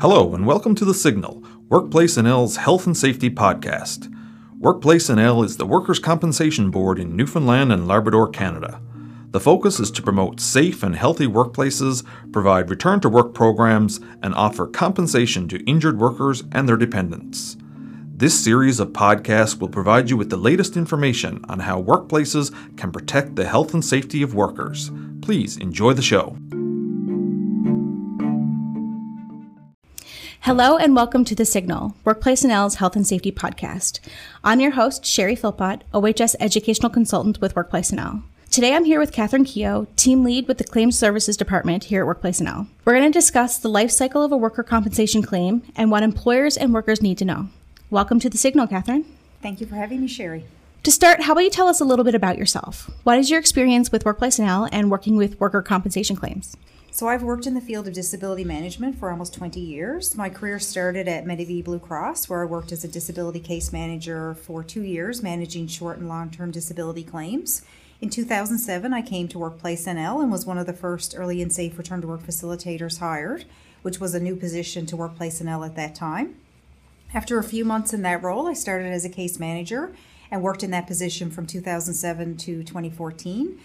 Hello, and welcome to The Signal, Workplace NL's health and safety podcast. Workplace NL is the Workers' Compensation Board in Newfoundland and Labrador, Canada. The focus is to promote safe and healthy workplaces, provide return to work programs, and offer compensation to injured workers and their dependents. This series of podcasts will provide you with the latest information on how workplaces can protect the health and safety of workers. Please enjoy the show. Hello and welcome to The Signal, Workplace NL's Health and Safety Podcast. I'm your host, Sherry Philpott, OHS Educational Consultant with Workplace NL. Today I'm here with Catherine Keogh, Team Lead with the Claims Services Department here at Workplace NL. We're going to discuss the life cycle of a worker compensation claim and what employers and workers need to know. Welcome to The Signal, Catherine. Thank you for having me, Sherry. To start, how about you tell us a little bit about yourself? What is your experience with Workplace NL and working with worker compensation claims? So, I've worked in the field of disability management for almost 20 years. My career started at Medavie Blue Cross, where I worked as a disability case manager for two years, managing short and long term disability claims. In 2007, I came to Workplace NL and was one of the first early and safe return to work facilitators hired, which was a new position to Workplace NL at that time. After a few months in that role, I started as a case manager and worked in that position from 2007 to 2014.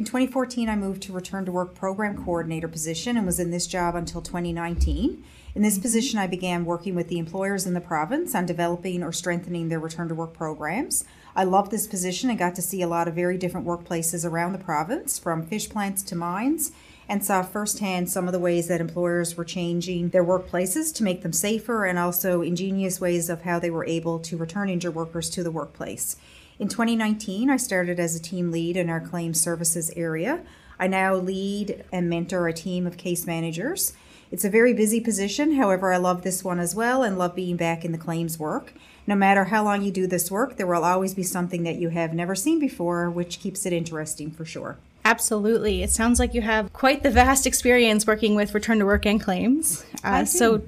In 2014, I moved to return to work program coordinator position and was in this job until 2019. In this position, I began working with the employers in the province on developing or strengthening their return to work programs. I loved this position and got to see a lot of very different workplaces around the province, from fish plants to mines, and saw firsthand some of the ways that employers were changing their workplaces to make them safer and also ingenious ways of how they were able to return injured workers to the workplace. In 2019, I started as a team lead in our claims services area. I now lead and mentor a team of case managers. It's a very busy position, however, I love this one as well and love being back in the claims work. No matter how long you do this work, there will always be something that you have never seen before, which keeps it interesting for sure. Absolutely. It sounds like you have quite the vast experience working with return to work and claims. Uh, so,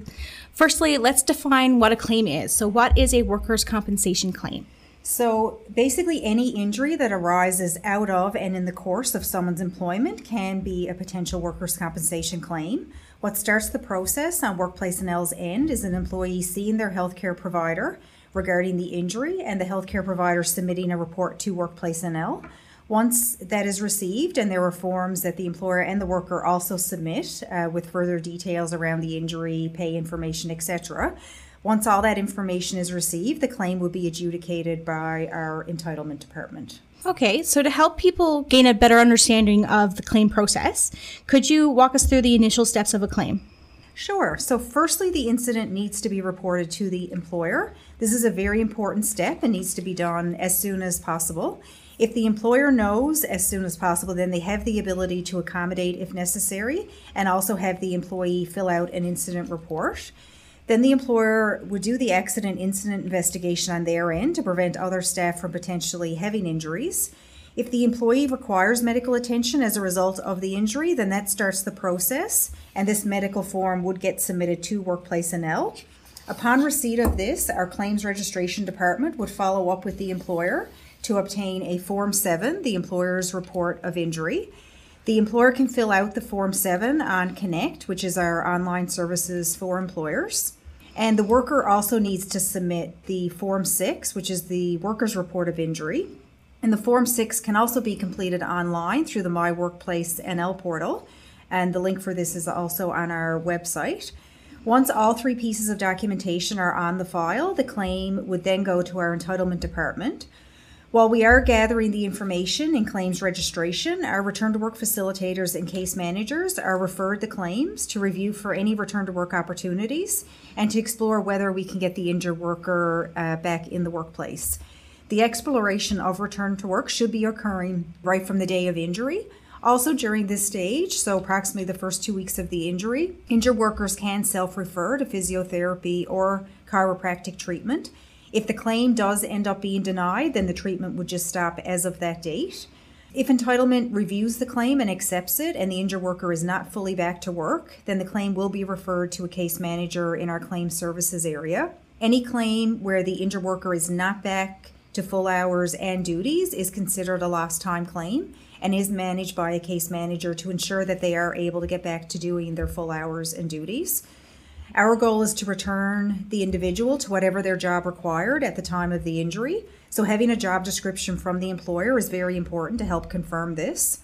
firstly, let's define what a claim is. So, what is a workers' compensation claim? So basically, any injury that arises out of and in the course of someone's employment can be a potential workers' compensation claim. What starts the process on Workplace NL's end is an employee seeing their healthcare provider regarding the injury and the healthcare provider submitting a report to Workplace NL. Once that is received, and there are forms that the employer and the worker also submit uh, with further details around the injury, pay information, etc., once all that information is received, the claim would be adjudicated by our entitlement department. Okay, so to help people gain a better understanding of the claim process, could you walk us through the initial steps of a claim? Sure. So, firstly, the incident needs to be reported to the employer. This is a very important step and needs to be done as soon as possible. If the employer knows as soon as possible, then they have the ability to accommodate if necessary and also have the employee fill out an incident report. Then the employer would do the accident incident investigation on their end to prevent other staff from potentially having injuries. If the employee requires medical attention as a result of the injury, then that starts the process, and this medical form would get submitted to Workplace NL. Upon receipt of this, our claims registration department would follow up with the employer to obtain a Form 7, the employer's report of injury. The employer can fill out the Form 7 on Connect, which is our online services for employers. And the worker also needs to submit the Form 6, which is the worker's report of injury. And the Form 6 can also be completed online through the My Workplace NL portal. And the link for this is also on our website. Once all three pieces of documentation are on the file, the claim would then go to our entitlement department. While we are gathering the information in claims registration, our return to work facilitators and case managers are referred the claims to review for any return to work opportunities and to explore whether we can get the injured worker uh, back in the workplace. The exploration of return to work should be occurring right from the day of injury. Also, during this stage, so approximately the first two weeks of the injury, injured workers can self refer to physiotherapy or chiropractic treatment. If the claim does end up being denied, then the treatment would just stop as of that date. If entitlement reviews the claim and accepts it, and the injured worker is not fully back to work, then the claim will be referred to a case manager in our claim services area. Any claim where the injured worker is not back to full hours and duties is considered a lost time claim and is managed by a case manager to ensure that they are able to get back to doing their full hours and duties. Our goal is to return the individual to whatever their job required at the time of the injury. So, having a job description from the employer is very important to help confirm this.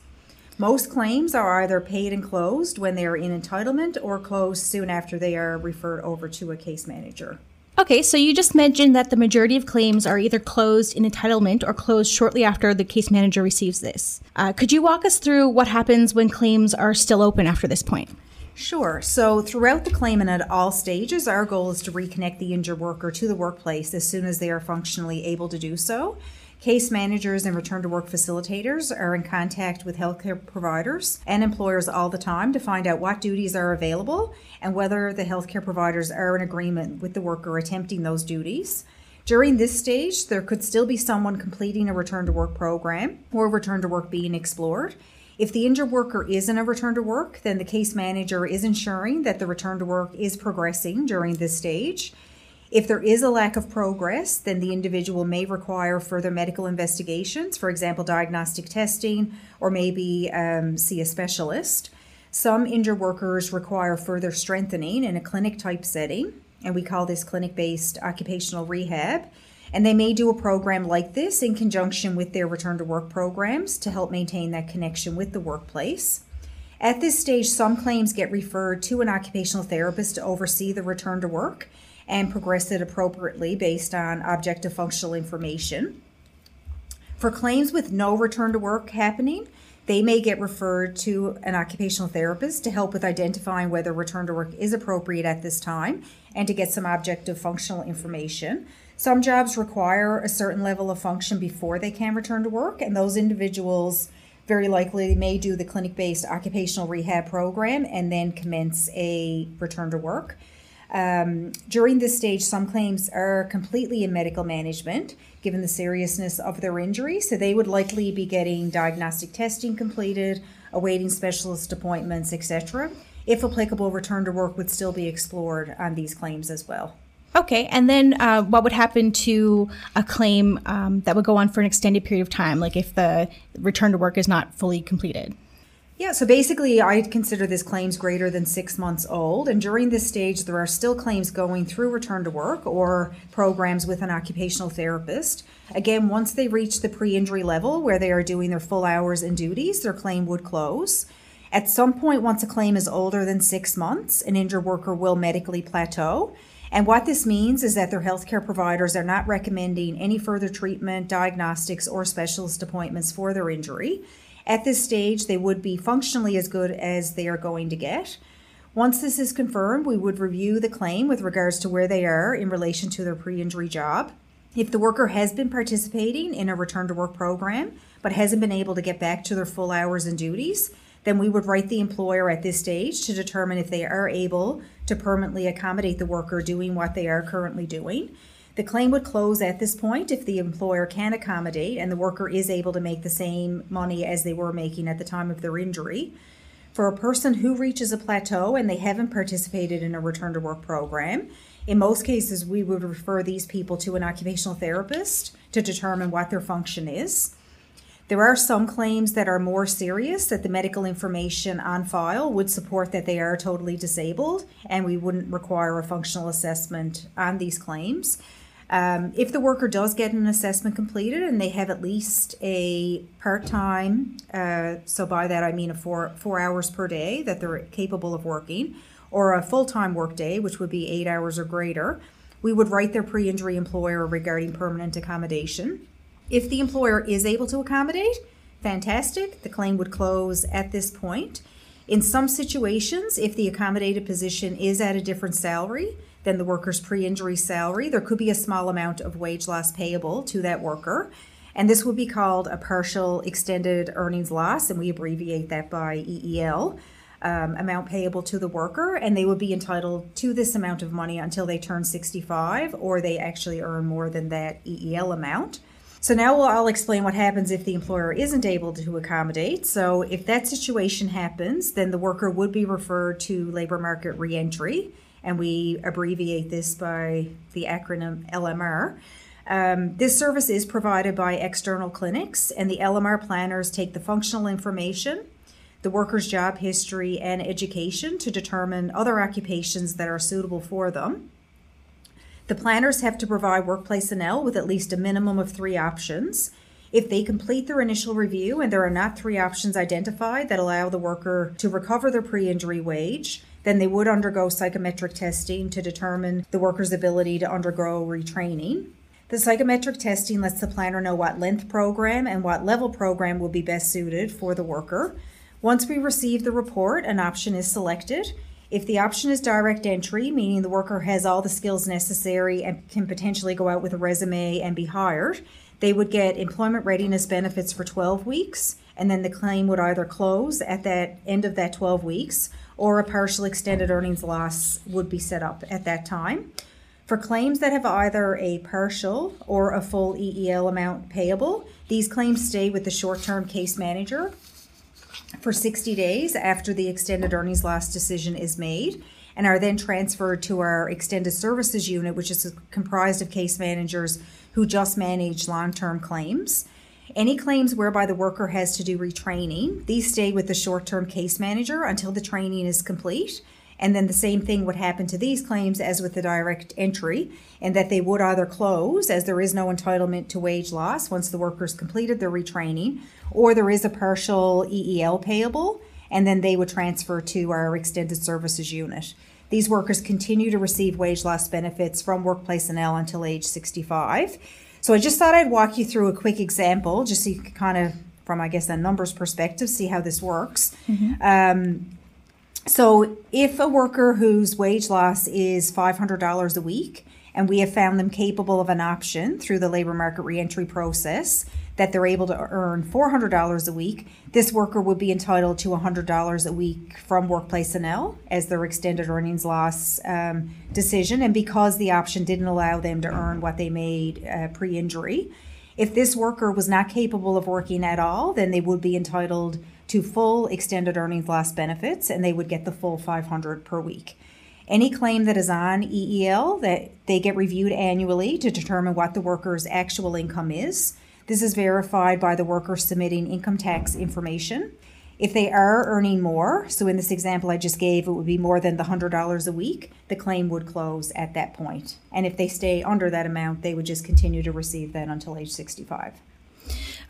Most claims are either paid and closed when they are in entitlement or closed soon after they are referred over to a case manager. Okay, so you just mentioned that the majority of claims are either closed in entitlement or closed shortly after the case manager receives this. Uh, could you walk us through what happens when claims are still open after this point? Sure. So, throughout the claim and at all stages, our goal is to reconnect the injured worker to the workplace as soon as they are functionally able to do so. Case managers and return to work facilitators are in contact with healthcare providers and employers all the time to find out what duties are available and whether the healthcare providers are in agreement with the worker attempting those duties. During this stage, there could still be someone completing a return to work program or return to work being explored. If the injured worker is in a return to work, then the case manager is ensuring that the return to work is progressing during this stage. If there is a lack of progress, then the individual may require further medical investigations, for example, diagnostic testing, or maybe um, see a specialist. Some injured workers require further strengthening in a clinic type setting, and we call this clinic based occupational rehab. And they may do a program like this in conjunction with their return to work programs to help maintain that connection with the workplace. At this stage, some claims get referred to an occupational therapist to oversee the return to work and progress it appropriately based on objective functional information. For claims with no return to work happening, they may get referred to an occupational therapist to help with identifying whether return to work is appropriate at this time and to get some objective functional information. Some jobs require a certain level of function before they can return to work, and those individuals very likely may do the clinic based occupational rehab program and then commence a return to work. Um, during this stage, some claims are completely in medical management given the seriousness of their injury, so they would likely be getting diagnostic testing completed, awaiting specialist appointments, etc. If applicable, return to work would still be explored on these claims as well. Okay, and then uh, what would happen to a claim um, that would go on for an extended period of time, like if the return to work is not fully completed? Yeah, so basically, I consider this claims greater than six months old. And during this stage, there are still claims going through return to work or programs with an occupational therapist. Again, once they reach the pre injury level where they are doing their full hours and duties, their claim would close. At some point, once a claim is older than six months, an injured worker will medically plateau. And what this means is that their healthcare providers are not recommending any further treatment, diagnostics, or specialist appointments for their injury. At this stage, they would be functionally as good as they are going to get. Once this is confirmed, we would review the claim with regards to where they are in relation to their pre injury job. If the worker has been participating in a return to work program but hasn't been able to get back to their full hours and duties, then we would write the employer at this stage to determine if they are able to permanently accommodate the worker doing what they are currently doing. The claim would close at this point if the employer can accommodate and the worker is able to make the same money as they were making at the time of their injury. For a person who reaches a plateau and they haven't participated in a return to work program, in most cases, we would refer these people to an occupational therapist to determine what their function is. There are some claims that are more serious that the medical information on file would support that they are totally disabled, and we wouldn't require a functional assessment on these claims. Um, if the worker does get an assessment completed and they have at least a part time, uh, so by that I mean a four four hours per day that they're capable of working, or a full time work day, which would be eight hours or greater, we would write their pre injury employer regarding permanent accommodation. If the employer is able to accommodate, fantastic, the claim would close at this point. In some situations, if the accommodated position is at a different salary, than the worker's pre injury salary, there could be a small amount of wage loss payable to that worker. And this would be called a partial extended earnings loss, and we abbreviate that by EEL. Um, amount payable to the worker, and they would be entitled to this amount of money until they turn 65 or they actually earn more than that EEL amount. So now I'll explain what happens if the employer isn't able to accommodate. So if that situation happens, then the worker would be referred to labor market reentry and we abbreviate this by the acronym LMR. Um, this service is provided by external clinics, and the LMR planners take the functional information, the worker's job history and education to determine other occupations that are suitable for them. The planners have to provide Workplace NL with at least a minimum of three options. If they complete their initial review and there are not three options identified that allow the worker to recover their pre injury wage, then they would undergo psychometric testing to determine the worker's ability to undergo retraining. The psychometric testing lets the planner know what length program and what level program will be best suited for the worker. Once we receive the report, an option is selected. If the option is direct entry, meaning the worker has all the skills necessary and can potentially go out with a resume and be hired, they would get employment readiness benefits for 12 weeks, and then the claim would either close at that end of that 12 weeks or a partial extended earnings loss would be set up at that time. For claims that have either a partial or a full EEL amount payable, these claims stay with the short term case manager for 60 days after the extended earnings loss decision is made and are then transferred to our extended services unit, which is comprised of case managers who just manage long term claims. Any claims whereby the worker has to do retraining, these stay with the short term case manager until the training is complete. And then the same thing would happen to these claims as with the direct entry, and that they would either close as there is no entitlement to wage loss once the workers completed their retraining, or there is a partial EEL payable, and then they would transfer to our extended services unit. These workers continue to receive wage loss benefits from Workplace NL until age 65. So I just thought I'd walk you through a quick example, just so you can kind of, from I guess a numbers perspective, see how this works. Um, so if a worker whose wage loss is $500 a week, and we have found them capable of an option through the labor market reentry process that they're able to earn $400 a week, this worker would be entitled to $100 a week from Workplace NL as their extended earnings loss um, decision. And because the option didn't allow them to earn what they made uh, pre injury, if this worker was not capable of working at all, then they would be entitled to full extended earnings loss benefits and they would get the full 500 per week. Any claim that is on EEL that they get reviewed annually to determine what the worker's actual income is. This is verified by the worker submitting income tax information. If they are earning more, so in this example I just gave, it would be more than the $100 a week, the claim would close at that point. And if they stay under that amount, they would just continue to receive that until age 65.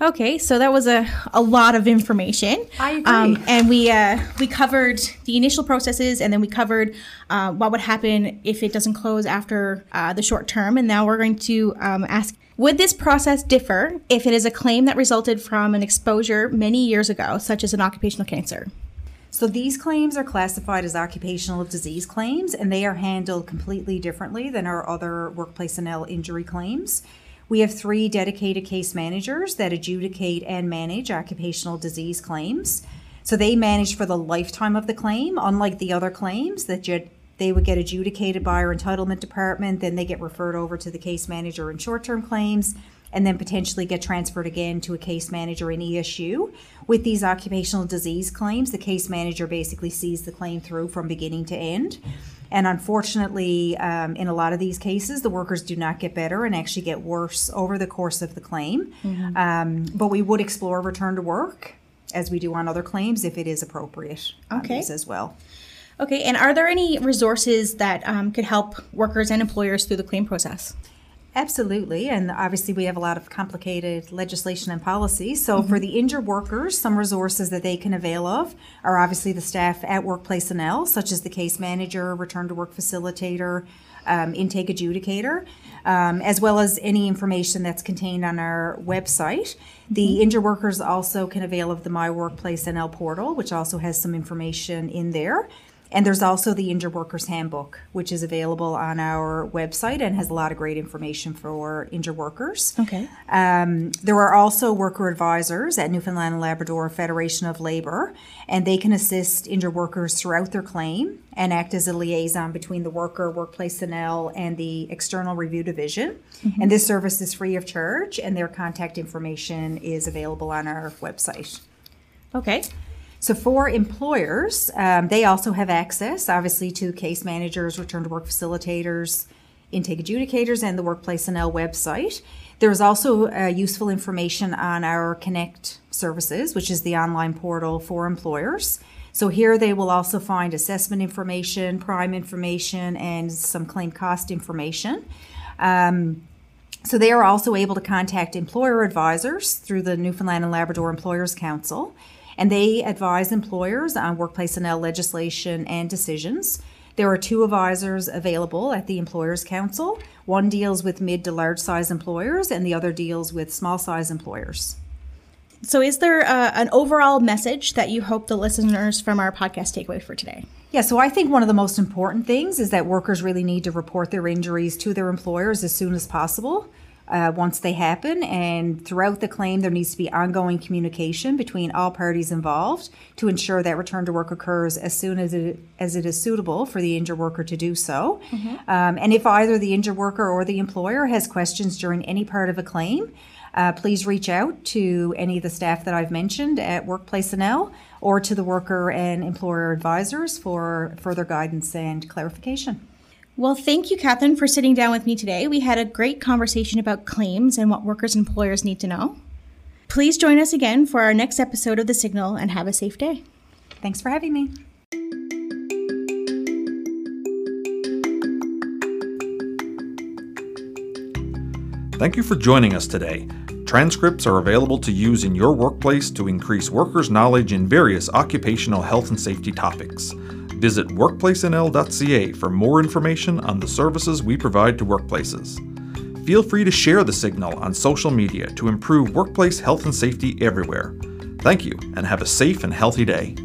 Okay, so that was a, a lot of information. I agree. Um, and we uh, we covered the initial processes, and then we covered uh, what would happen if it doesn't close after uh, the short term. And now we're going to um, ask: Would this process differ if it is a claim that resulted from an exposure many years ago, such as an occupational cancer? So these claims are classified as occupational disease claims, and they are handled completely differently than our other workplace NL injury claims. We have three dedicated case managers that adjudicate and manage occupational disease claims. So they manage for the lifetime of the claim, unlike the other claims that ju- they would get adjudicated by our entitlement department, then they get referred over to the case manager in short term claims, and then potentially get transferred again to a case manager in ESU. With these occupational disease claims, the case manager basically sees the claim through from beginning to end. And unfortunately, um, in a lot of these cases, the workers do not get better and actually get worse over the course of the claim. Um, but we would explore return to work as we do on other claims if it is appropriate Okay. as well. Okay, and are there any resources that um, could help workers and employers through the claim process? Absolutely. And obviously, we have a lot of complicated legislation and policy. So, for the injured workers, some resources that they can avail of are obviously the staff at Workplace NL, such as the case manager, return to work facilitator, um, intake adjudicator, um, as well as any information that's contained on our website. The injured workers also can avail of the My Workplace NL portal, which also has some information in there. And there's also the Injured Workers Handbook, which is available on our website and has a lot of great information for injured workers. Okay. Um, there are also worker advisors at Newfoundland and Labrador Federation of Labor, and they can assist injured workers throughout their claim and act as a liaison between the worker, Workplace NL, and the External Review Division. And this service is free of charge, and their contact information is available on our website. Okay. So for employers, um, they also have access, obviously, to case managers, return to work facilitators, intake adjudicators, and the Workplace NL website. There's also uh, useful information on our Connect services, which is the online portal for employers. So here they will also find assessment information, prime information, and some claim cost information. Um, so they are also able to contact employer advisors through the Newfoundland and Labrador Employers Council, and they advise employers on workplace NL legislation and decisions. There are two advisors available at the Employers Council. One deals with mid to large size employers, and the other deals with small size employers. So, is there uh, an overall message that you hope the listeners from our podcast take away for today? Yeah, so I think one of the most important things is that workers really need to report their injuries to their employers as soon as possible. Uh, once they happen, and throughout the claim, there needs to be ongoing communication between all parties involved to ensure that return to work occurs as soon as it as it is suitable for the injured worker to do so. Mm-hmm. Um, and if either the injured worker or the employer has questions during any part of a claim, uh, please reach out to any of the staff that I've mentioned at Workplace NL or to the worker and employer advisors for further guidance and clarification. Well, thank you, Catherine, for sitting down with me today. We had a great conversation about claims and what workers and employers need to know. Please join us again for our next episode of The Signal and have a safe day. Thanks for having me. Thank you for joining us today. Transcripts are available to use in your workplace to increase workers' knowledge in various occupational health and safety topics. Visit workplacenl.ca for more information on the services we provide to workplaces. Feel free to share the signal on social media to improve workplace health and safety everywhere. Thank you, and have a safe and healthy day.